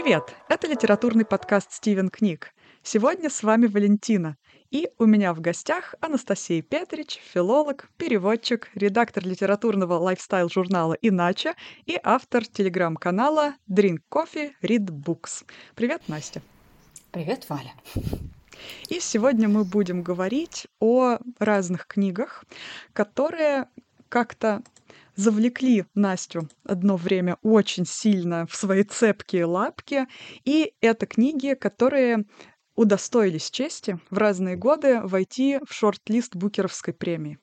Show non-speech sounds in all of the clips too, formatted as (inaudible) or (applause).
Привет! Это литературный подкаст «Стивен книг». Сегодня с вами Валентина. И у меня в гостях Анастасия Петрич, филолог, переводчик, редактор литературного лайфстайл-журнала «Иначе» и автор телеграм-канала Drink Coffee, Read Books. Привет, Настя! Привет, Валя! И сегодня мы будем говорить о разных книгах, которые как-то завлекли Настю одно время очень сильно в свои цепкие лапки. И это книги, которые удостоились чести в разные годы войти в шорт-лист Букеровской премии.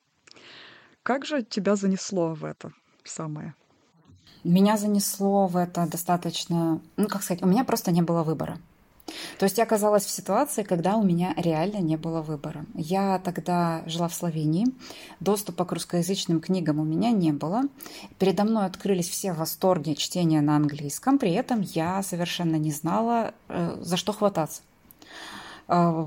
Как же тебя занесло в это самое? Меня занесло в это достаточно... Ну, как сказать, у меня просто не было выбора. То есть я оказалась в ситуации, когда у меня реально не было выбора. Я тогда жила в Словении, доступа к русскоязычным книгам у меня не было. Передо мной открылись все восторги чтения на английском, при этом я совершенно не знала, э, за что хвататься. А,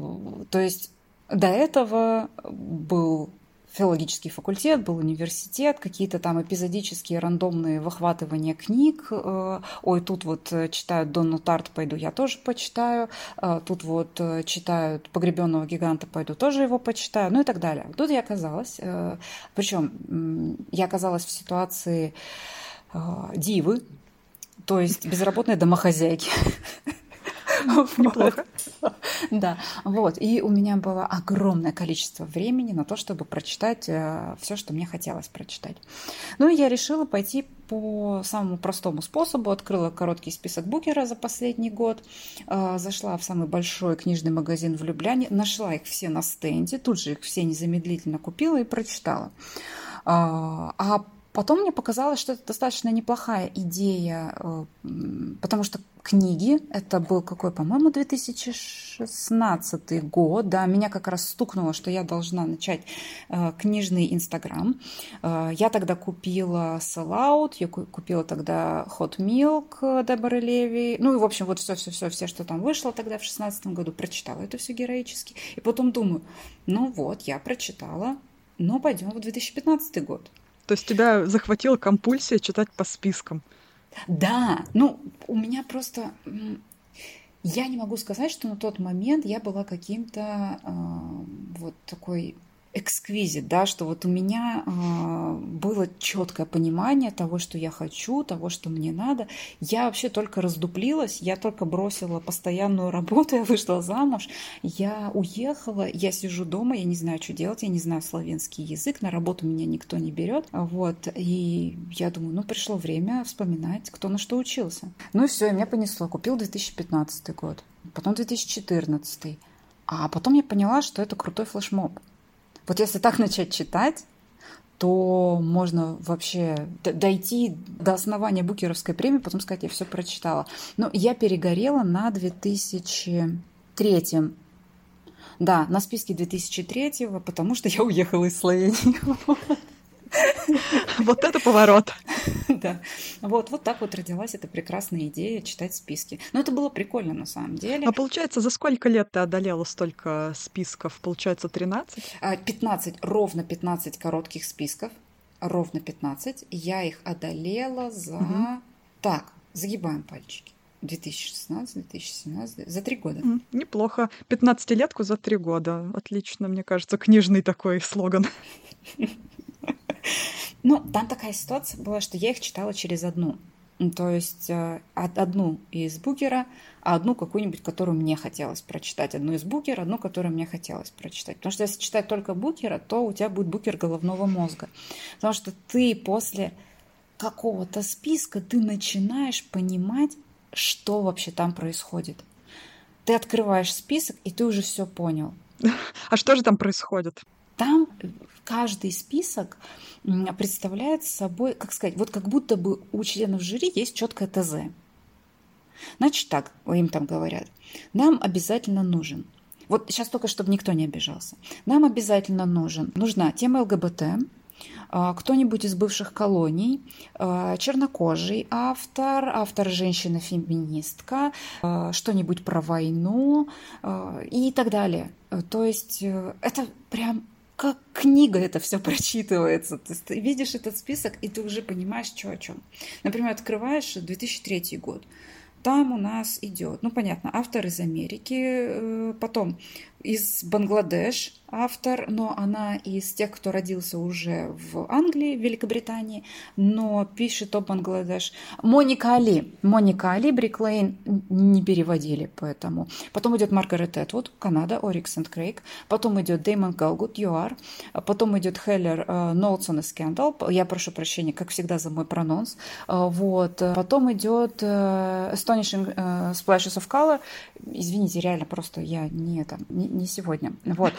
то есть до этого был филологический факультет, был университет, какие-то там эпизодические рандомные выхватывания книг. Э, ой, тут вот э, читают Донну Тарт, пойду я тоже почитаю. Э, тут вот читают Погребенного гиганта, пойду тоже его почитаю. Ну и так далее. Тут я оказалась, причем я оказалась в ситуации дивы, то есть безработной домохозяйки. (laughs) (laughs) Неплохо. (laughs) Да, вот. И у меня было огромное количество времени на то, чтобы прочитать э, все, что мне хотелось прочитать. Ну и я решила пойти по самому простому способу. Открыла короткий список Букера за последний год, э, зашла в самый большой книжный магазин в Любляне, нашла их все на стенде, тут же их все незамедлительно купила и прочитала. А, а Потом мне показалось, что это достаточно неплохая идея, э, потому что книги, это был какой, по-моему, 2016 год, да, меня как раз стукнуло, что я должна начать э, книжный Инстаграм. Э, я тогда купила Sellout, я купила тогда Hot Milk Деборы Леви, ну и, в общем, вот все-все-все, все, что там вышло тогда в 2016 году, прочитала это все героически. И потом думаю, ну вот, я прочитала, но пойдем в 2015 год. То есть тебя захватила компульсия читать по спискам? Да, ну, у меня просто... Я не могу сказать, что на тот момент я была каким-то э, вот такой эксквизит, да, что вот у меня э, было четкое понимание того, что я хочу, того, что мне надо. Я вообще только раздуплилась, я только бросила постоянную работу, (laughs) я вышла замуж, я уехала, я сижу дома, я не знаю, что делать, я не знаю славянский язык, на работу меня никто не берет, вот, и я думаю, ну, пришло время вспоминать, кто на что учился. Ну и все, и меня понесло, купил 2015 год, потом 2014, а потом я поняла, что это крутой флешмоб. Вот если так начать читать, то можно вообще дойти до основания Букеровской премии, потом сказать, я все прочитала. Но я перегорела на 2003 да, на списке 2003, потому что я уехала из Словении. (laughs) (laughs) Вот это поворот. (laughs) Да. Вот, вот так вот родилась эта прекрасная идея читать списки. Но это было прикольно на самом деле. А получается, за сколько лет ты одолела столько списков? Получается, 13? 15, а, ровно 15 коротких списков. Ровно 15. Я их одолела за... Угу. Так, загибаем пальчики. 2016, 2017, за три года. Mm, неплохо. 15-летку за три года. Отлично, мне кажется, книжный такой слоган. (laughs) (laughs) Ну, там такая ситуация была, что я их читала через одну. То есть э, одну из Букера, а одну какую-нибудь, которую мне хотелось прочитать. Одну из Букера, одну, которую мне хотелось прочитать. Потому что если читать только Букера, то у тебя будет Букер головного мозга. Потому что ты после какого-то списка ты начинаешь понимать, что вообще там происходит. Ты открываешь список, и ты уже все понял. (laughs) А что же там происходит? Там каждый список представляет собой, как сказать, вот как будто бы у членов жюри есть четкое ТЗ. Значит так, им там говорят, нам обязательно нужен вот сейчас только, чтобы никто не обижался. Нам обязательно нужен, нужна тема ЛГБТ, а, кто-нибудь из бывших колоний, а, чернокожий автор, автор женщина-феминистка, а, что-нибудь про войну и так далее. То есть э, это прям как книга это все прочитывается. То есть ты видишь этот список, и ты уже понимаешь, что о чем. Например, открываешь 2003 год. там у нас идет, ну понятно, автор из Америки, э, потом из Бангладеш автор, но она из тех, кто родился уже в Англии, в Великобритании, но пишет о Бангладеш. Моника Али. Моника Али, Брик Лейн не переводили, поэтому. Потом идет Маргарет Этвуд, Канада, Орикс энд Крейг. Потом идет Дэймон Галгут, ЮАР. Потом идет Хеллер э, Нолсон и Скандал. Я прошу прощения, как всегда, за мой прононс. Э, вот. Потом идет Astonishing Splashes of Color. Извините, реально, просто я не, там, не, не сегодня. Вот.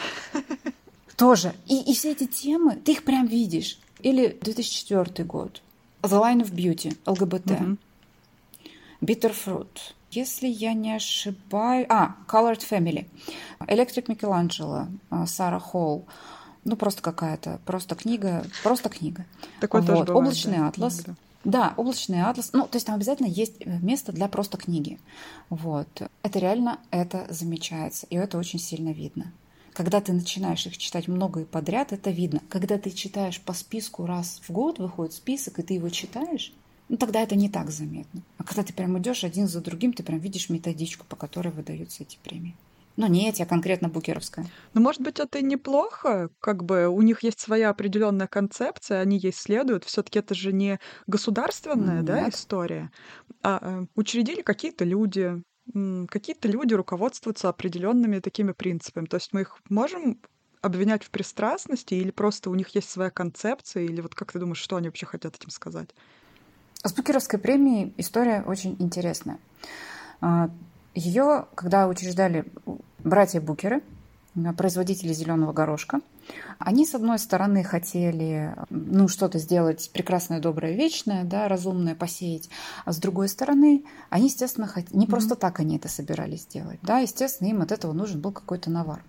Тоже. И, и все эти темы, ты их прям видишь. Или 2004 год. The Line of Beauty, ЛГБТ. Mm-hmm. Bitter Fruit. Если я не ошибаюсь... А, Colored Family. Electric Michelangelo, Сара Холл. Ну, просто какая-то, просто книга, просто книга. Такой вот. тоже бывает, Облачный да, атлас. Книга. Да, облачный атлас. Ну, то есть там обязательно есть э, место для просто книги. Вот. Это реально, это замечается. И это очень сильно видно. Когда ты начинаешь их читать много и подряд, это видно. Когда ты читаешь по списку раз в год, выходит список, и ты его читаешь, ну тогда это не так заметно. А когда ты прям идешь один за другим, ты прям видишь методичку, по которой выдаются эти премии. Ну, нет, я конкретно букеровская. Ну, может быть, это неплохо, как бы у них есть своя определенная концепция, они ей следуют. Все-таки это же не государственная, да, история, а э, учредили какие-то люди, какие-то люди руководствуются определенными такими принципами. То есть мы их можем обвинять в пристрастности или просто у них есть своя концепция, или вот как ты думаешь, что они вообще хотят этим сказать? С Букеровской премией история очень интересная. А, Ее, когда учреждали братья Букеры, производители зеленого горошка, они, с одной стороны, хотели ну, что-то сделать прекрасное, доброе, вечное, да, разумное посеять, а с другой стороны, они, естественно, хот... не mm-hmm. просто так они это собирались делать, да, естественно, им от этого нужен был какой-то навар.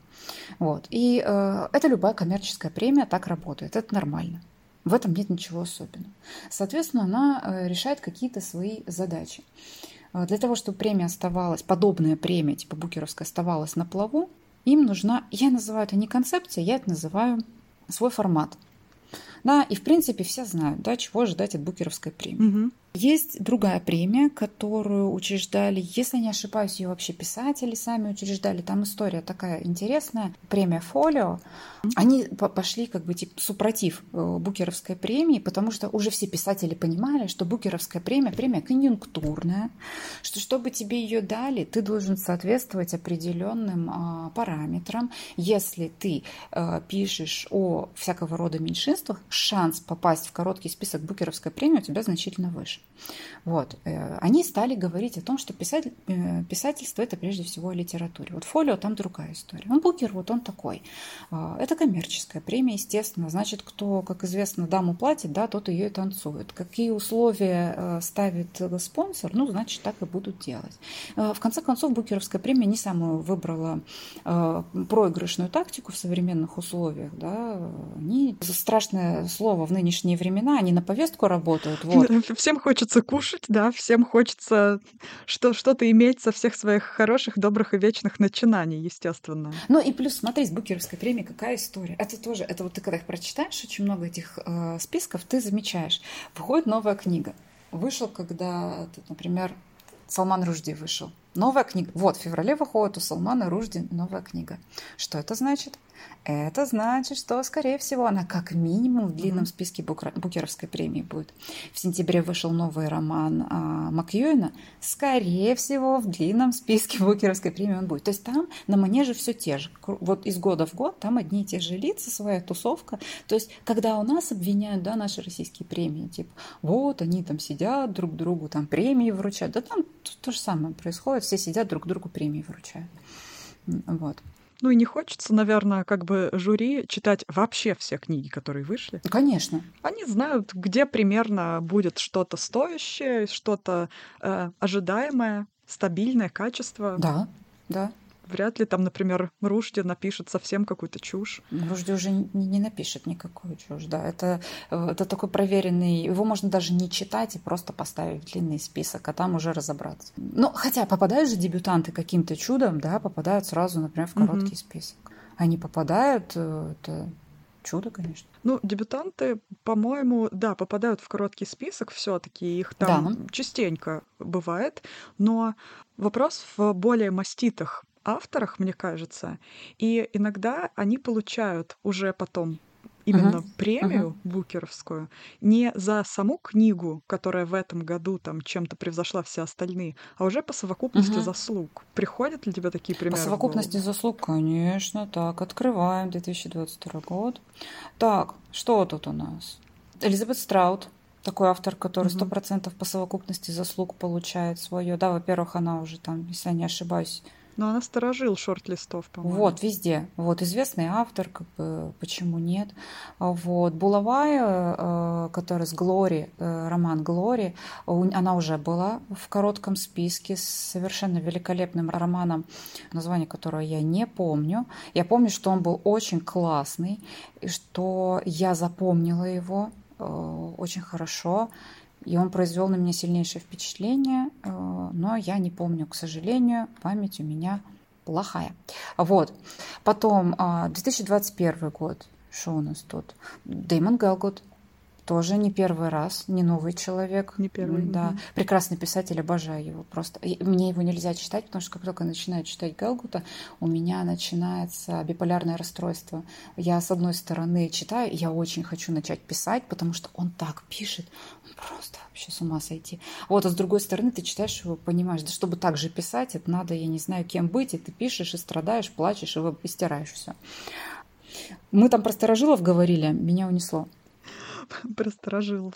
Вот. И э, это любая коммерческая премия так работает, это нормально. В этом нет ничего особенного. Соответственно, она э, решает какие-то свои задачи. Э, для того, чтобы премия оставалась, подобная премия, типа Букеровская, оставалась на плаву, им нужна, я называю это не концепция, я это называю свой формат. Да, и в принципе все знают, да, чего ожидать от Букеровской премии. Угу. Есть другая премия, которую учреждали, если не ошибаюсь, ее вообще писатели сами учреждали. Там история такая интересная. Премия Фолио. Они пошли как бы типа супротив э, Букеровской премии, потому что уже все писатели понимали, что Букеровская премия премия конъюнктурная, что чтобы тебе ее дали, ты должен соответствовать определенным а, параметрам. Если ты а, пишешь о всякого рода меньшинствах, шанс попасть в короткий список Букеровской премии у тебя значительно выше. Вот. Э, они стали говорить о том, что писатель, э, писательство – это прежде всего о литературе. Вот фолио – там другая история. Он букер, вот он такой. А, это коммерческая премия, естественно. Значит, кто, как известно, даму платит, да, тот ее и танцует. Какие условия э, ставит спонсор, ну, значит, так и будут делать. В конце концов, букеровская премия не самую выбрала проигрышную тактику в современных условиях. Да. Они, страшное слово в нынешние времена, они на повестку работают. Вот. Всем хочется кушать, да, всем хочется что, что-то иметь со всех своих хороших, добрых и вечных начинаний, естественно. Ну и плюс, смотри, с Букеровской премией какая история. Это тоже, это вот ты когда их прочитаешь, очень много этих э, списков, ты замечаешь. Выходит новая книга. Вышел, когда, например, Салман Ружди вышел. Новая книга. Вот, в феврале выходит у Салмана Ружди новая книга. Что это значит? Это значит, что, скорее всего, она как минимум в длинном списке Букеровской премии будет. В сентябре вышел новый роман а, Макьюина. Скорее всего, в длинном списке Букеровской премии он будет. То есть там на манеже все те же. Вот из года в год там одни и те же лица, своя тусовка. То есть, когда у нас обвиняют, да, наши российские премии, типа, вот они там сидят, друг другу там премии вручают. Да там то, то же самое происходит. Все сидят, друг другу премии вручают. Вот. Ну и не хочется, наверное, как бы жюри читать вообще все книги, которые вышли. Конечно. Они знают, где примерно будет что-то стоящее, что-то э, ожидаемое, стабильное качество. Да, да. Вряд ли там, например, Ружди напишет совсем какую-то чушь. Ружди уже не, не напишет никакую чушь, да. Это, э, это такой проверенный... Его можно даже не читать и просто поставить в длинный список, а там уже разобраться. Ну, хотя попадают же дебютанты каким-то чудом, да, попадают сразу, например, в короткий угу. список. Они попадают, э, это чудо, конечно. Ну, дебютанты, по-моему, да, попадают в короткий список все-таки, их там да. частенько бывает, но вопрос в более маститых авторах, мне кажется, и иногда они получают уже потом именно uh-huh. премию uh-huh. букеровскую не за саму книгу, которая в этом году там чем-то превзошла все остальные, а уже по совокупности uh-huh. заслуг. Приходят ли тебе такие примеры? По совокупности заслуг, конечно. Так, открываем 2022 год. Так, что тут у нас? Элизабет Страут, такой автор, который сто процентов по совокупности заслуг получает свое. Да, во-первых, она уже там, если я не ошибаюсь, но она сторожил шорт-листов, по-моему. Вот, везде. Вот, известный автор, как бы, почему нет. Вот, Булавая, э, которая с Глори, э, роман Глори, она уже была в коротком списке с совершенно великолепным романом, название которого я не помню. Я помню, что он был очень классный, и что я запомнила его э, очень хорошо. И он произвел на меня сильнейшее впечатление, э, но я не помню, к сожалению, память у меня плохая. Вот. Потом 2021 а, год. Что у нас тут? Дэймон Гэлгот тоже не первый раз, не новый человек. Не первый. Да. Угу. Прекрасный писатель, обожаю его просто. Мне его нельзя читать, потому что как только начинаю читать Галгута, у меня начинается биполярное расстройство. Я, с одной стороны, читаю, я очень хочу начать писать, потому что он так пишет, он просто вообще с ума сойти. Вот, а с другой стороны, ты читаешь его, понимаешь, да чтобы так же писать, это надо, я не знаю, кем быть, и ты пишешь, и страдаешь, плачешь, и, и стираешь все. Мы там про старожилов говорили, меня унесло. (laughs) Про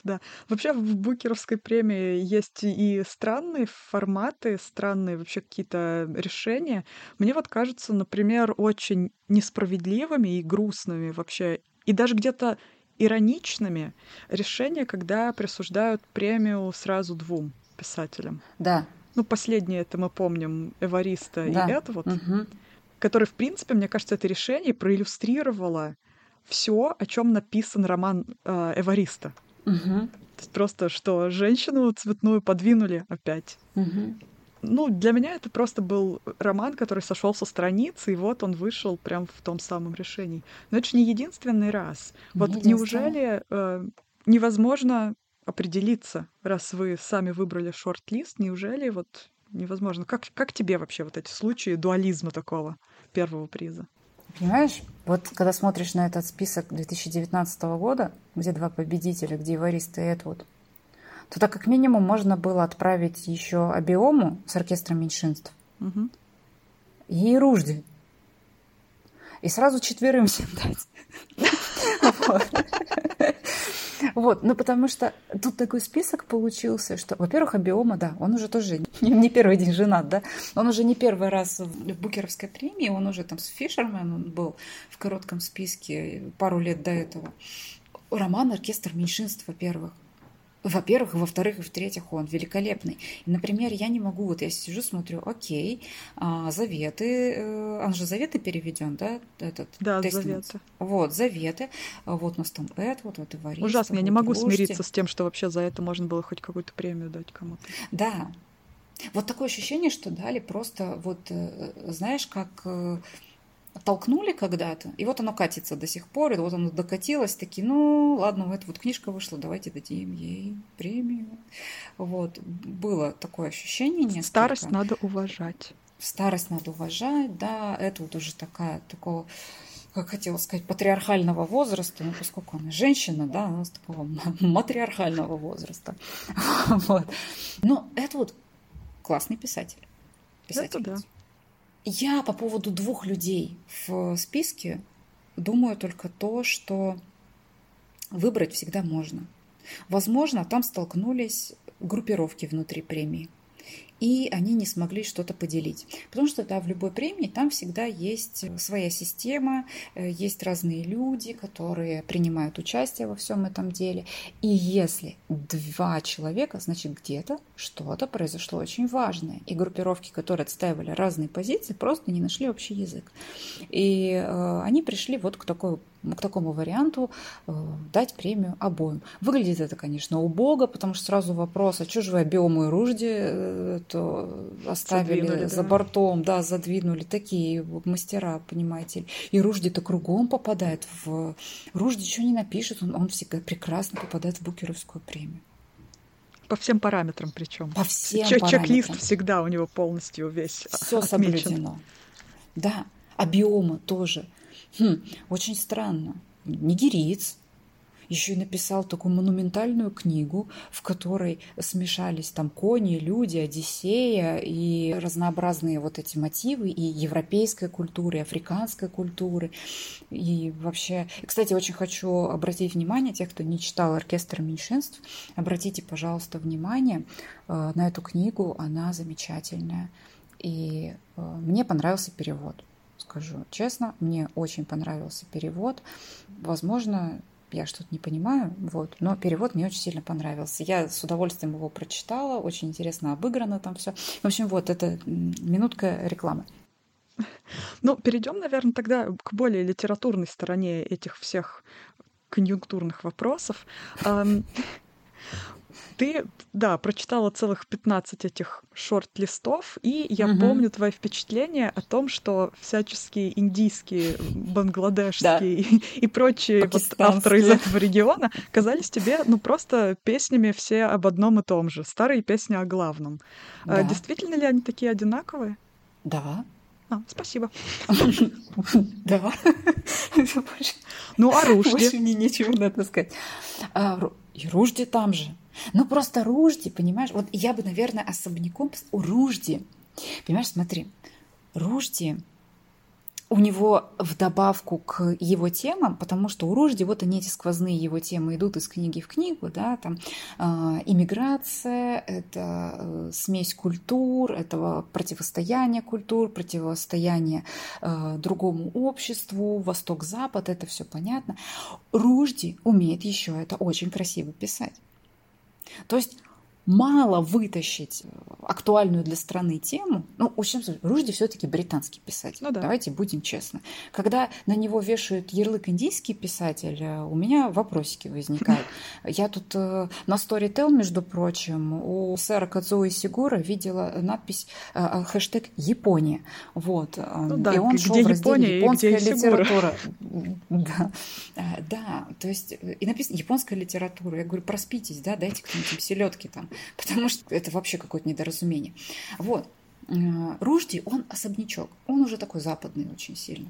да. Вообще в Букеровской премии есть и странные форматы, странные вообще какие-то решения. Мне вот кажется, например, очень несправедливыми и грустными вообще, и даже где-то ироничными решения, когда присуждают премию сразу двум писателям. Да. Ну, последнее это мы помним Эвариста да. и это вот, угу. который, в принципе, мне кажется, это решение проиллюстрировало все, о чем написан роман э, Эвариста. Угу. То есть просто, что женщину цветную подвинули опять. Угу. Ну, для меня это просто был роман, который сошел со страницы, и вот он вышел прям в том самом решении. Но это же не единственный раз. Не вот неужели э, невозможно определиться, раз вы сами выбрали шорт-лист, неужели вот невозможно? Как, как тебе вообще вот эти случаи дуализма такого первого приза? Понимаешь, вот когда смотришь на этот список 2019 года, где два победителя, где Иварист и Эдвуд, то так как минимум можно было отправить еще Абиому с оркестром меньшинств угу. и Ружди. И сразу четверым всем дать. (laughs) Вот, ну потому что тут такой список получился, что, во-первых, Абиома, да, он уже тоже не первый день женат, да, он уже не первый раз в Букеровской премии, он уже там с Фишерманом был в коротком списке пару лет до этого. Роман «Оркестр меньшинств», во-первых. Во-первых, во-вторых, и в-третьих, он великолепный. И, например, я не могу, вот я сижу, смотрю, окей, а, заветы, э, он же заветы переведен, да, этот Да, заветы. Вот, заветы, вот у нас там это, вот, вот Ивариста. Ужасно, я не могу Рушти. смириться с тем, что вообще за это можно было хоть какую-то премию дать кому-то. Да, вот такое ощущение, что дали просто, вот, э, знаешь, как э, толкнули когда-то, и вот оно катится до сих пор, и вот оно докатилось, такие, ну, ладно, вот, вот книжка вышла, давайте дадим ей премию. Вот, было такое ощущение несколько. Старость надо уважать. Старость надо уважать, да, это вот уже такая, такого, как хотела сказать, патриархального возраста, ну, поскольку она женщина, да, она с такого матриархального возраста. (laughs) Вот. Но это вот классный писатель. Писатель. Это да. Я по поводу двух людей в списке думаю только то, что выбрать всегда можно. Возможно, там столкнулись группировки внутри премии и они не смогли что-то поделить. Потому что да, в любой премии там всегда есть своя система, э, есть разные люди, которые принимают участие во всем этом деле. И если два человека, значит где-то что-то произошло очень важное. И группировки, которые отстаивали разные позиции, просто не нашли общий язык. И э, они пришли вот к такой к такому варианту э, дать премию обоим. Выглядит это, конечно, убого, потому что сразу вопрос, а что же вы биому и Ружди э, то оставили задвинули, за да. бортом, да, задвинули, такие мастера, понимаете. И Ружди-то кругом попадает в... Ружди что не напишет, он, он всегда прекрасно попадает в Букеровскую премию. По всем параметрам причем. По всем Чек- параметрам. Чек-лист всегда у него полностью весь Все отмечен. соблюдено. Да, а биома тоже. Хм, очень странно. Нигериец, еще и написал такую монументальную книгу, в которой смешались там кони, люди, Одиссея и разнообразные вот эти мотивы и европейской культуры, и африканской культуры. И вообще... Кстати, очень хочу обратить внимание, тех, кто не читал «Оркестр меньшинств», обратите, пожалуйста, внимание э, на эту книгу, она замечательная. И э, мне понравился перевод скажу честно, мне очень понравился перевод. Возможно, я что-то не понимаю, вот, но перевод мне очень сильно понравился. Я с удовольствием его прочитала, очень интересно обыграно там все. В общем, вот, это минутка рекламы. Ну, перейдем, наверное, тогда к более литературной стороне этих всех конъюнктурных вопросов. Ты, да, прочитала целых 15 этих шорт-листов, и я угу. помню твои впечатления о том, что всяческие индийские, бангладешские да. и, (laughs) и прочие вот авторы из этого региона казались тебе, ну, просто песнями все об одном и том же. Старые песни о главном. А да. Действительно ли они такие одинаковые? Да. А, спасибо. (laughs) Да. Ну, а Ружди? Больше мне нечего надо сказать. А, и Ружди там же. Ну, просто Ружди, понимаешь, вот я бы, наверное, особняком... У Ружди, понимаешь, смотри, Ружди, у него в добавку к его темам, потому что у Ружди вот они эти сквозные его темы идут из книги в книгу, да, там э, иммиграция, это э, смесь культур, это противостояние культур, противостояние э, другому обществу, Восток-Запад, это все понятно. Ружди умеет еще это очень красиво писать. То есть мало вытащить э, актуальную для страны тему, ну, в общем, Ружди все-таки британский писатель. Ну, да. Давайте будем честны. Когда на него вешают ярлык индийский писатель, э, у меня вопросики возникают. (laughs) Я тут э, на Storytel, между прочим, у сэра Кадзуи Сигура видела надпись, хэштег «Япония». Вот. Ну, да, и он шел в разделе «Японская литература». (laughs) Да. да, то есть и написано «Японская литература». Я говорю, проспитесь, да, дайте кто-нибудь селедки там (laughs) потому что это вообще какое-то недоразумение. Вот. Э, Ружди, он особнячок, он уже такой западный очень сильно.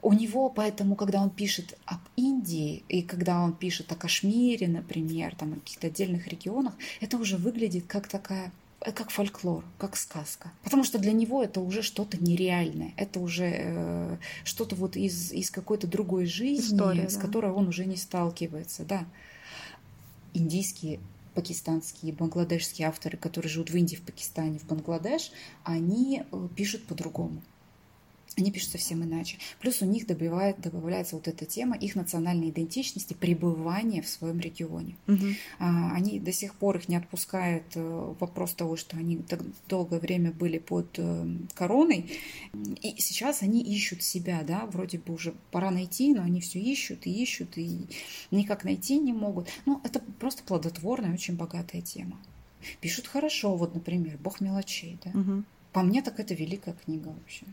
У него, поэтому, когда он пишет об Индии, и когда он пишет о Кашмире, например, там, о каких-то отдельных регионах, это уже выглядит как такая э, как фольклор, как сказка. Потому что для него это уже что-то нереальное. Это уже э, что-то вот из, из какой-то другой жизни, История, с да. которой он уже не сталкивается. Да. Индийские пакистанские, бангладешские авторы, которые живут в Индии, в Пакистане, в Бангладеш, они э, пишут по-другому. Они пишут совсем иначе. Плюс у них добивает, добавляется вот эта тема их национальной идентичности, пребывания в своем регионе. Угу. А, они до сих пор их не отпускает э, вопрос того, что они так долгое время были под э, короной. И сейчас они ищут себя, да, вроде бы уже пора найти, но они все ищут и ищут, и никак найти не могут. Ну, это просто плодотворная, очень богатая тема. Пишут хорошо, вот, например, «Бог мелочей», да. Угу. По мне, так это великая книга вообще.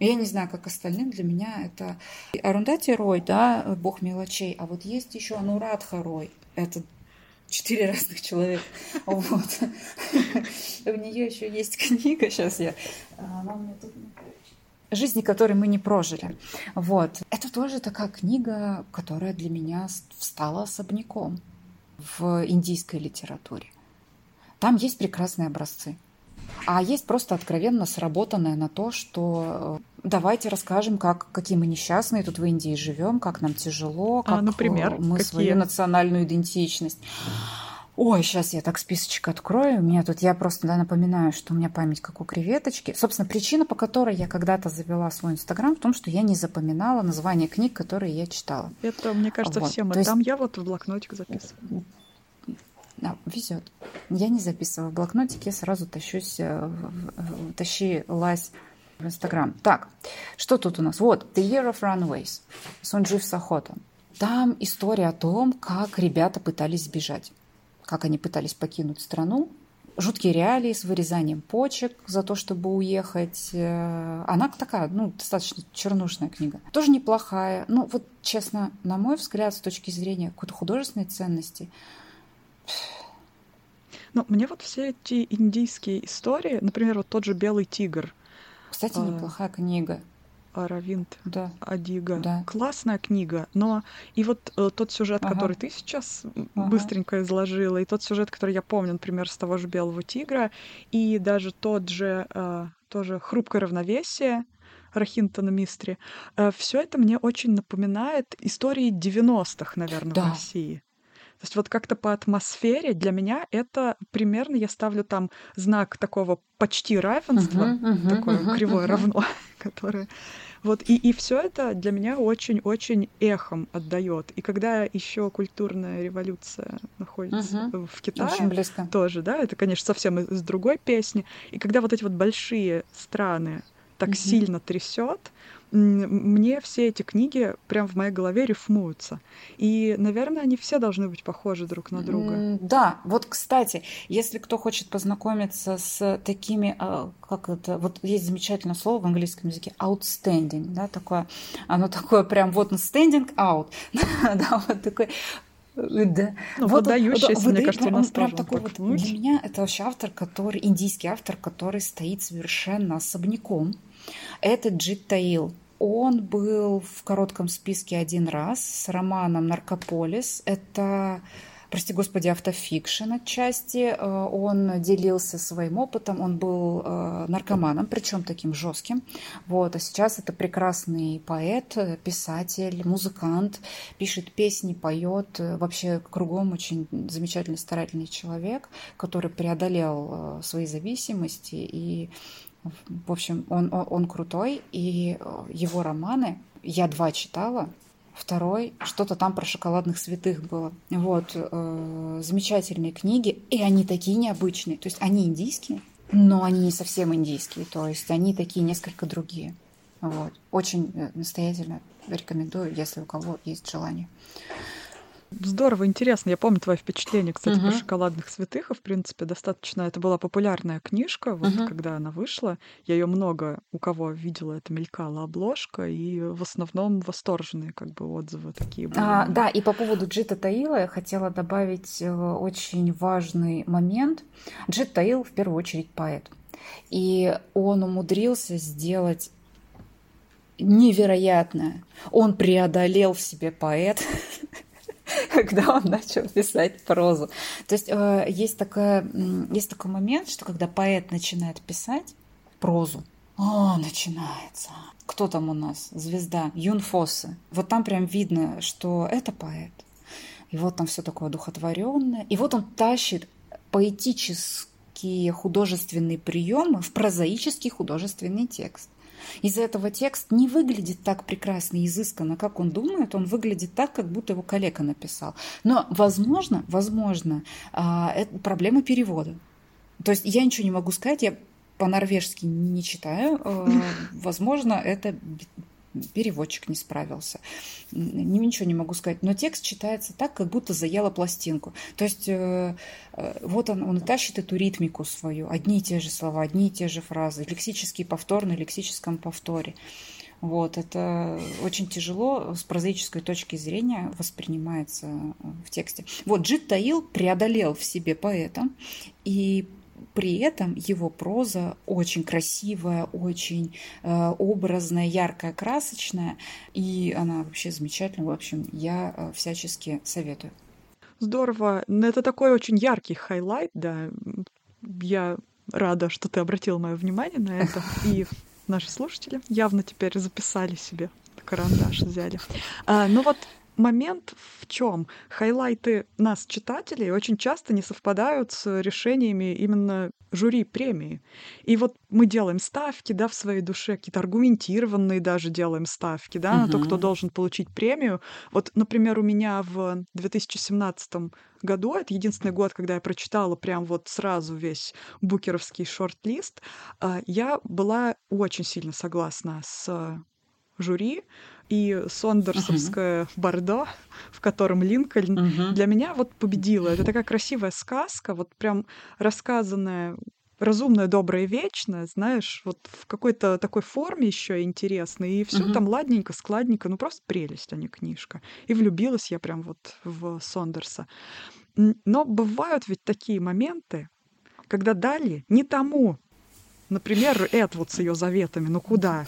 Я не знаю, как остальным, для меня это Арундати Рой, да, бог мелочей, а вот есть еще Анурадха Рой, это четыре разных человека. Вот. У нее еще есть книга, сейчас я... Она у меня тут жизни, которые мы не прожили. Вот. Это тоже такая книга, которая для меня стала особняком в индийской литературе. Там есть прекрасные образцы. А есть просто откровенно сработанное на то, что э, давайте расскажем, как, какие мы несчастные тут в Индии живем, как нам тяжело, а, как а, например, мы какие? свою национальную идентичность. Ой, сейчас я так списочек открою. У меня тут, я просто да, напоминаю, что у меня память как у креветочки. Собственно, причина, по которой я когда-то завела свой Инстаграм, в том, что я не запоминала название книг, которые я читала. Это, мне кажется, вот. всем. И там есть... я вот в блокнотик записываю. Да, везет. Я не записываю в блокнотик, я сразу тащусь, э, тащи лазь в Инстаграм. Так, Что тут у нас? Вот, The Year of Runaways, Сонджив Сахота. Там история о том, как ребята пытались сбежать, как они пытались покинуть страну, жуткие реалии с вырезанием почек за то, чтобы уехать. Э, она такая, ну, достаточно чернушная книга. Тоже неплохая. Ну, вот, честно, на мой взгляд, с точки зрения какой-то художественной ценности, ну, мне вот все эти индийские истории, например, вот тот же «Белый тигр». Кстати, а, неплохая книга. Аравинд да. Адига. Да. Классная книга, но и вот э, тот сюжет, ага. который ты сейчас ага. быстренько изложила, и тот сюжет, который я помню, например, с того же Белого тигра, и даже тот же э, тоже хрупкое равновесие, Рахинтона Мистри. Э, все это мне очень напоминает истории 90-х, наверное, да. в России. То есть вот как-то по атмосфере для меня это примерно я ставлю там знак такого почти равенства, uh-huh, uh-huh, такое uh-huh, кривое uh-huh. равно, (laughs) которое вот и, и все это для меня очень-очень эхом отдает. И когда еще культурная революция находится uh-huh. в Китае, очень близко. тоже, да, это, конечно, совсем из другой песни. И когда вот эти вот большие страны так uh-huh. сильно трясет, мне все эти книги прям в моей голове рифмуются. И, наверное, они все должны быть похожи друг на друга. Да, вот, кстати, если кто хочет познакомиться с такими, а, как это, вот есть замечательное слово в английском языке, outstanding, да, такое, оно такое прям вот standing out, (laughs) да, вот такой да. Ну, вот выдающийся, он, мне кажется, он, прям такой вот, Для меня это вообще автор, который, индийский автор, который стоит совершенно особняком. Это Джит Таил. Он был в коротком списке один раз с романом «Наркополис». Это прости господи, автофикшн отчасти. Э, он делился своим опытом, он был э, наркоманом, причем таким жестким. Вот. А сейчас это прекрасный поэт, писатель, музыкант, пишет песни, поет. Вообще кругом очень замечательный, старательный человек, который преодолел э, свои зависимости и в общем, он, он, он крутой, и его романы я два читала, второй что-то там про шоколадных святых было. Вот, э, замечательные книги, и они такие необычные. То есть они индийские, но они не совсем индийские, то есть они такие несколько другие. Вот. Очень э, настоятельно рекомендую, если у кого есть желание. Здорово, интересно. Я помню твои впечатления, кстати, угу. про шоколадных святых. В принципе, достаточно. Это была популярная книжка, вот угу. когда она вышла. Я ее много у кого видела, это мелькала обложка, и в основном восторженные как бы отзывы такие были. А, да, и по поводу Джита Таила я хотела добавить э, очень важный момент. Джит Таил в первую очередь поэт. И он умудрился сделать невероятное. Он преодолел в себе поэт (laughs) (laughs) когда он начал писать прозу. То есть э, есть, такая, есть такой момент, что когда поэт начинает писать прозу, о, начинается. Кто там у нас? Звезда. Юн Фоссе. Вот там прям видно, что это поэт. И вот там все такое одухотворенное. И вот он тащит поэтические художественные приемы в прозаический художественный текст. Из-за этого текст не выглядит так прекрасно и изысканно, как он думает, он выглядит так, как будто его коллега написал. Но, возможно, возможно, а, это проблема перевода. То есть я ничего не могу сказать, я по-норвежски не читаю. А, (laughs) возможно, это переводчик не справился. Ничего не могу сказать. Но текст читается так, как будто заела пластинку. То есть э, э, вот он, он тащит эту ритмику свою. Одни и те же слова, одни и те же фразы. Лексический повтор на лексическом повторе. Вот, это очень тяжело с прозаической точки зрения воспринимается в тексте. Вот Джит Таил преодолел в себе поэта и при этом его проза очень красивая, очень э, образная, яркая, красочная, и она вообще замечательная. В общем, я э, всячески советую. Здорово. Ну, это такой очень яркий highlight, да. Я рада, что ты обратила мое внимание на это. (laughs) И наши слушатели явно теперь записали себе карандаш взяли. А, ну вот момент в чем? Хайлайты нас, читателей, очень часто не совпадают с решениями именно жюри премии. И вот мы делаем ставки, да, в своей душе, какие-то аргументированные даже делаем ставки, да, угу. на то, кто должен получить премию. Вот, например, у меня в 2017 году, это единственный год, когда я прочитала прям вот сразу весь букеровский шорт-лист, а, я была очень сильно согласна с жюри, и Сондерсовское uh-huh. Бордо, в котором Линкольн uh-huh. для меня вот победила. Это такая красивая сказка, вот прям рассказанная разумная, добрая, вечная, знаешь, вот в какой-то такой форме еще интересной, и все uh-huh. там ладненько, складненько, ну просто прелесть, а не книжка. И влюбилась я прям вот в Сондерса. Но бывают ведь такие моменты, когда дали не тому, Например, Эд вот с ее заветами. Ну куда?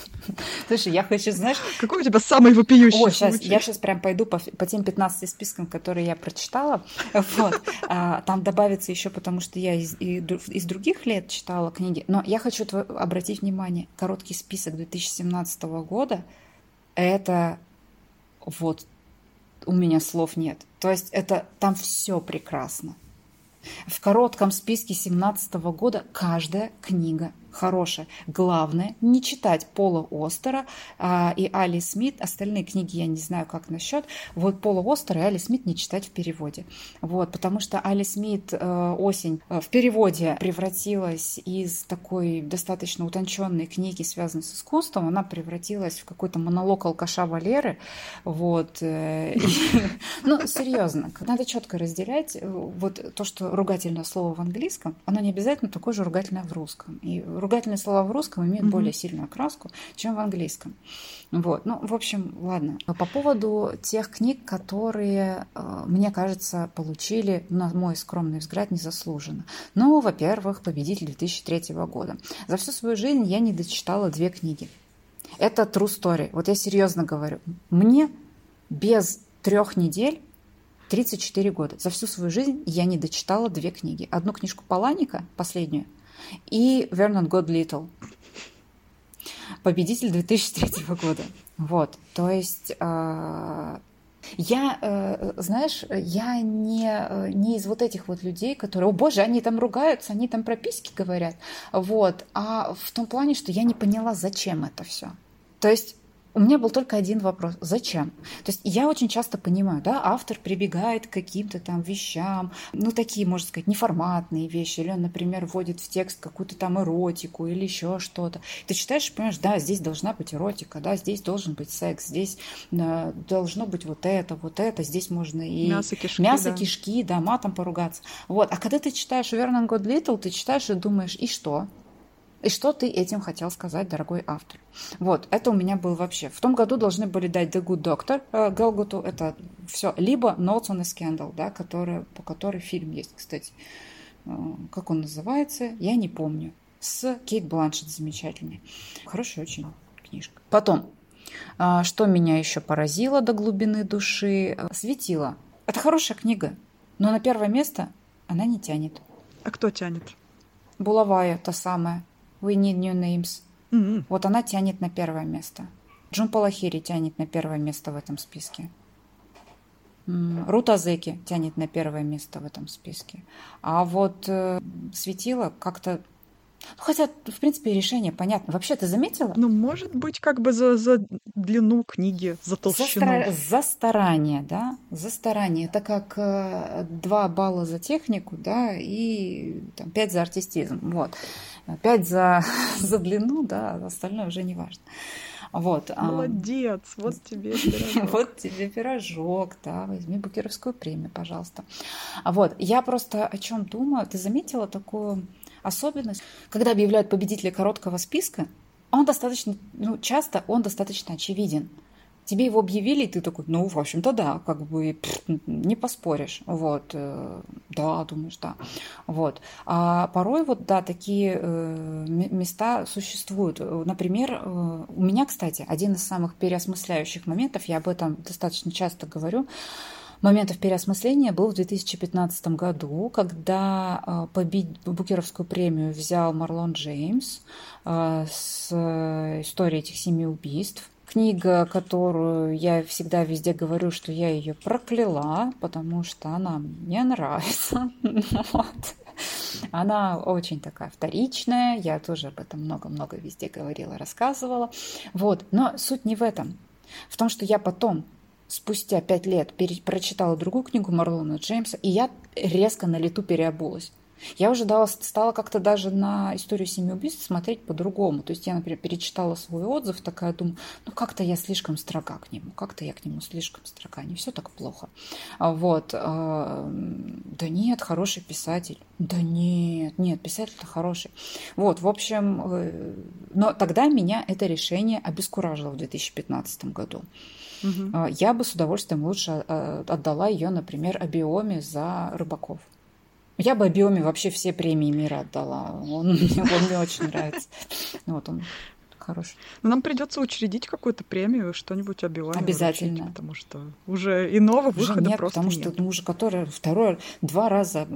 Слушай, я хочу, знаешь... Какой у тебя самый вопиющий Ой, сейчас, я сейчас прям пойду по, по тем 15 спискам, которые я прочитала. (laughs) Вот. А, там добавится еще, потому что я из, из других лет читала книги. Но я хочу обратить внимание, короткий список 2017 года — это вот у меня слов нет. То есть это там все прекрасно. В коротком списке 2017 года каждая книга хорошая. Главное не читать Пола Остера а, и Али Смит. Остальные книги я не знаю, как насчет. Вот Пола Остера и Али Смит не читать в переводе. Вот, потому что Али Смит э, «Осень» э, в переводе превратилась из такой достаточно утонченной книги, связанной с искусством, она превратилась в какой-то монолог алкаша Валеры. Вот. Э, (laughs) ну, серьезно, надо четко разделять вот то, что ругательное слово в английском, оно не обязательно такое же ругательное в русском. И ругательные слова в русском имеют mm-hmm. более сильную окраску, чем в английском. Вот. Ну, в общем, ладно. По поводу тех книг, которые, э, мне кажется, получили, на мой скромный взгляд, незаслуженно. Ну, во-первых, «Победитель» 2003 года. За всю свою жизнь я не дочитала две книги. Это true story. Вот я серьезно говорю. Мне без трех недель 34 года. За всю свою жизнь я не дочитала две книги. Одну книжку Паланика, последнюю, и Вернон Год Литл. Победитель 2003 года. Вот, то есть э, я, э, знаешь, я не, э, не из вот этих вот людей, которые, о боже, они там ругаются, они там прописки говорят, вот, а в том плане, что я не поняла, зачем это все. То есть у меня был только один вопрос. Зачем? То есть я очень часто понимаю, да, автор прибегает к каким-то там вещам, ну, такие, можно сказать, неформатные вещи, или он, например, вводит в текст какую-то там эротику или еще что-то. Ты читаешь понимаешь, да, здесь должна быть эротика, да, здесь должен быть секс, здесь э, должно быть вот это, вот это, здесь можно и мясо, кишки, мясо, да. кишки, да, матом поругаться. Вот. А когда ты читаешь Вернон Год Литл, ты читаешь и думаешь, и что? И что ты этим хотел сказать, дорогой автор? Вот, это у меня был вообще. В том году должны были дать The Good Doctor э, Галгуту. Это все. Либо Notes on a Scandal, да, который, по которой фильм есть, кстати. Э, как он называется, я не помню. С Кейт Бланшет замечательный. Хорошая очень книжка. Потом, э, что меня еще поразило до глубины души? Светило. Это хорошая книга, но на первое место она не тянет. А кто тянет? Булавая, та самая. We Need New Names. Mm-hmm. Вот она тянет на первое место. Джун Палахири тянет на первое место в этом списке. Рута Зеки тянет на первое место в этом списке. А вот э, Светило как-то хотя, в принципе, решение понятно. Вообще, ты заметила? Ну, может быть, как бы за, за длину книги, за толщину. За, стар... за старание, да? За старание. Это как э, 2 балла за технику, да, и там, 5 за артистизм. Вот. 5 за, (laughs) за длину, да, остальное уже не важно. Вот. Молодец, вот (laughs) тебе пирожок. Вот тебе пирожок, да, возьми Букеровскую премию, пожалуйста. Вот, я просто о чем думаю, ты заметила такую особенность, когда объявляют победителя короткого списка, он достаточно, ну, часто он достаточно очевиден. Тебе его объявили, и ты такой, ну, в общем-то, да, как бы пфф, не поспоришь. Вот, э, да, думаешь, да. Вот. А порой вот, да, такие э, места существуют. Например, э, у меня, кстати, один из самых переосмысляющих моментов, я об этом достаточно часто говорю, моментов переосмысления был в 2015 году, когда э. Букеровскую премию взял Марлон Джеймс э, с э, историей этих семи убийств. Книга, которую я всегда везде говорю, что я ее прокляла, потому что она мне нравится. (laughs) Вот. Она очень такая вторичная, я тоже об этом много-много везде говорила, рассказывала. Вот. Но суть не в этом. В том, что я потом спустя пять лет прочитала другую книгу Марлона Джеймса, и я резко на лету переобулась. Я уже дала, стала как-то даже на историю семи убийств смотреть по-другому. То есть я, например, перечитала свой отзыв, такая думаю, ну как-то я слишком строга к нему, как-то я к нему слишком строга, не все так плохо. А вот. А, да нет, хороший писатель. Да нет, нет, писатель-то хороший. Вот, в общем, э, но тогда меня это решение обескуражило в 2015 году. Угу. Я бы с удовольствием лучше а, отдала ее, например, Абиоме за рыбаков. Я бы Биоме вообще все премии мира отдала. Он, он мне очень нравится. Вот он хороший. Но нам придется учредить какую-то премию, что-нибудь о. Обязательно. Вручить, потому что уже иного выхода уже нет, просто потому нет. что ну, уже который второй, два раза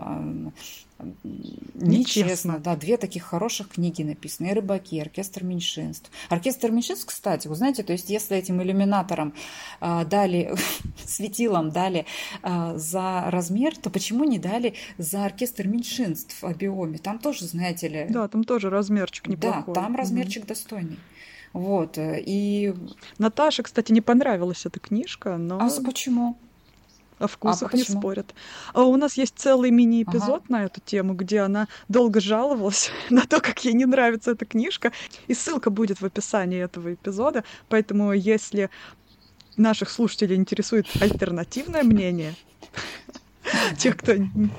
Нечестно, да. Две таких хороших книги написаны. И «Рыбаки», и «Оркестр меньшинств». «Оркестр меньшинств», кстати, вы знаете, то есть если этим иллюминаторам э, дали, (laughs) светилам дали э, за размер, то почему не дали за «Оркестр меньшинств» о биоме? Там тоже, знаете ли... Да, там тоже размерчик неплохой. Да, там размерчик угу. достойный. Вот, э, и... Наташе, кстати, не понравилась эта книжка, но... А почему? О вкусах а не спорят. А у нас есть целый мини-эпизод ага. на эту тему, где она долго жаловалась (laughs) на то, как ей не нравится эта книжка. И ссылка будет в описании этого эпизода. Поэтому, если наших слушателей интересует альтернативное мнение, (laughs) тех, кто,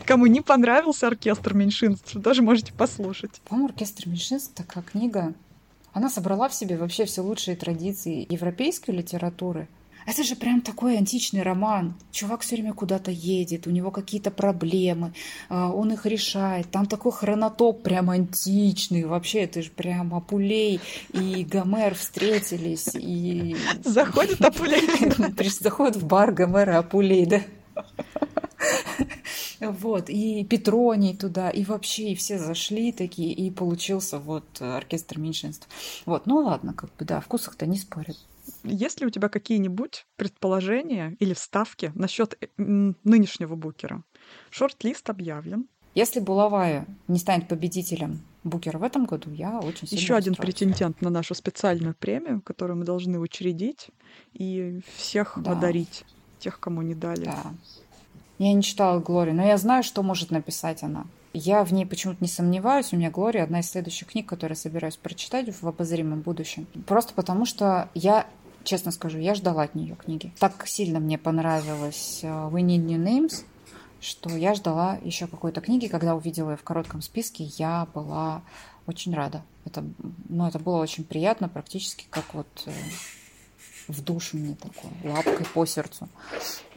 кому не понравился оркестр меньшинств, тоже можете послушать. По-моему, оркестр меньшинств такая книга. Она собрала в себе вообще все лучшие традиции европейской литературы это же прям такой античный роман. Чувак все время куда-то едет, у него какие-то проблемы, а, он их решает. Там такой хронотоп прям античный. Вообще, это же прям Апулей и Гомер встретились. И... Заходит Апулей. (laughs) Заходит в бар Гомер и Апулей, да. Вот, и Петроний туда, и вообще, и все зашли такие, и получился вот оркестр меньшинств. Вот, ну ладно, как бы, да, в вкусах-то не спорят. Есть ли у тебя какие-нибудь предположения или вставки насчет э, нынешнего букера? Шорт-лист объявлен. Если Булавая не станет победителем Букера в этом году, я очень сильно Еще один претендент на нашу специальную премию, которую мы должны учредить и всех да. одарить, тех, кому не дали. Да. Я не читала Глори, но я знаю, что может написать она. Я в ней почему-то не сомневаюсь. У меня «Глория» одна из следующих книг, которые собираюсь прочитать в обозримом будущем. Просто потому, что я честно скажу, я ждала от нее книги. Так сильно мне понравилось э, We Need New Names, что я ждала еще какой-то книги. Когда увидела ее в коротком списке, я была очень рада. Это, ну, это было очень приятно, практически как вот э, в душу мне такой, лапкой по сердцу.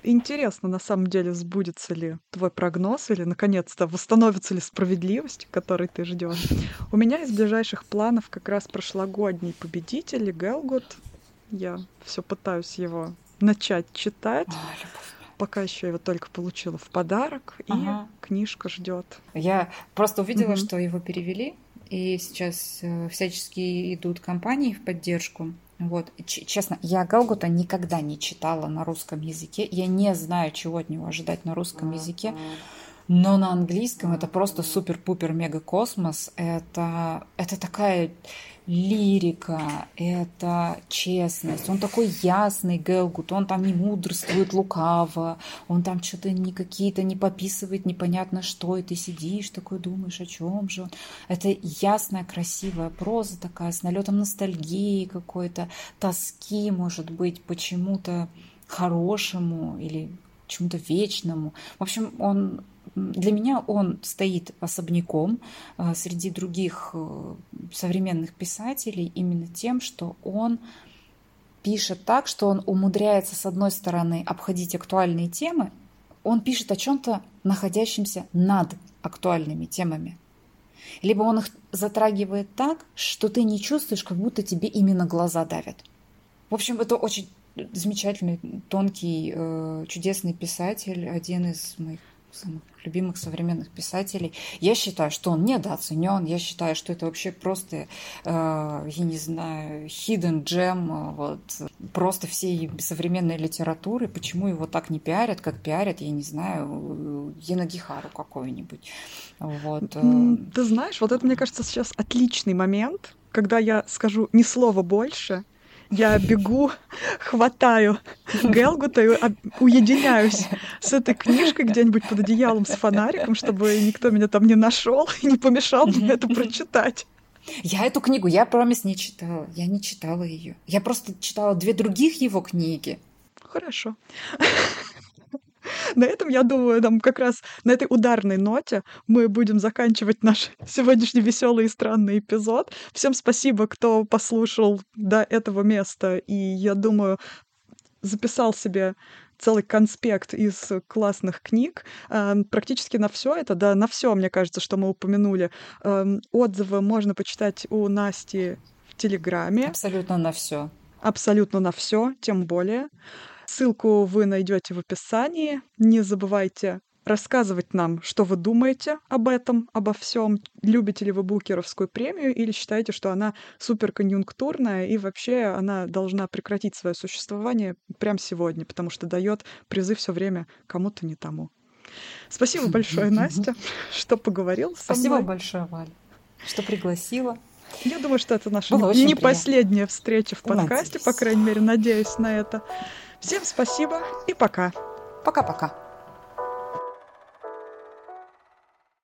Интересно, на самом деле, сбудется ли твой прогноз или, наконец-то, восстановится ли справедливость, которой ты ждешь. У меня из ближайших планов как раз прошлогодний победитель Гелгут я все пытаюсь его начать читать. А, Пока еще его только получила в подарок, и ага. книжка ждет. Я просто увидела, угу. что его перевели, и сейчас э, всячески идут кампании в поддержку. Вот, честно, я Галгута никогда не читала на русском языке. Я не знаю, чего от него ожидать на русском языке. Но на английском это просто супер-пупер мега космос. Это, это такая лирика, это честность. Он такой ясный, Гелгут, он там не мудрствует лукаво, он там что-то не какие-то не пописывает непонятно что, и ты сидишь такой думаешь, о чем же он. Это ясная, красивая проза такая, с налетом ностальгии какой-то, тоски, может быть, почему-то хорошему или чему-то вечному. В общем, он для меня он стоит особняком а, среди других э, современных писателей именно тем, что он пишет так, что он умудряется, с одной стороны, обходить актуальные темы, он пишет о чем-то, находящемся над актуальными темами. Либо он их затрагивает так, что ты не чувствуешь, как будто тебе именно глаза давят. В общем, это очень замечательный, тонкий, э, чудесный писатель, один из моих самых любимых современных писателей. Я считаю, что он недооценен. Я считаю, что это вообще просто, э, я не знаю, hidden gem э, вот, просто всей современной литературы. Почему его так не пиарят, как пиарят, я не знаю, Янагихару какой-нибудь. Вот. Ты знаешь, вот это, мне кажется, сейчас отличный момент, когда я скажу ни слова больше, Я бегу, хватаю Гелгута и уединяюсь с этой книжкой где-нибудь под одеялом с фонариком, чтобы никто меня там не нашел и не помешал мне это прочитать. Я эту книгу, я промис не читала. Я не читала ее. Я просто читала две других его книги. Хорошо. На этом, я думаю, там как раз на этой ударной ноте мы будем заканчивать наш (laughs) сегодняшний веселый и странный эпизод. Всем спасибо, кто послушал до этого места. И я думаю, записал себе целый конспект из классных книг. Эм, практически на все это, да, на все, мне кажется, что мы упомянули. Эм, отзывы можно почитать у Насти в Телеграме. Абсолютно на все. Абсолютно на все, тем более. Ссылку вы найдете в описании. Не забывайте рассказывать нам, что вы думаете об этом, обо всем. Любите ли вы Букеровскую премию или считаете, что она суперконъюнктурная и вообще она должна прекратить свое существование прямо сегодня, потому что дает призы все время кому-то не тому. Спасибо (laughs) большое, Настя, что поговорил со Спасибо мной. большое, Валя, что пригласила. Я думаю, что это наша Было не последняя встреча в подкасте, надеюсь. по крайней мере, надеюсь на это. Всем спасибо и пока. Пока-пока.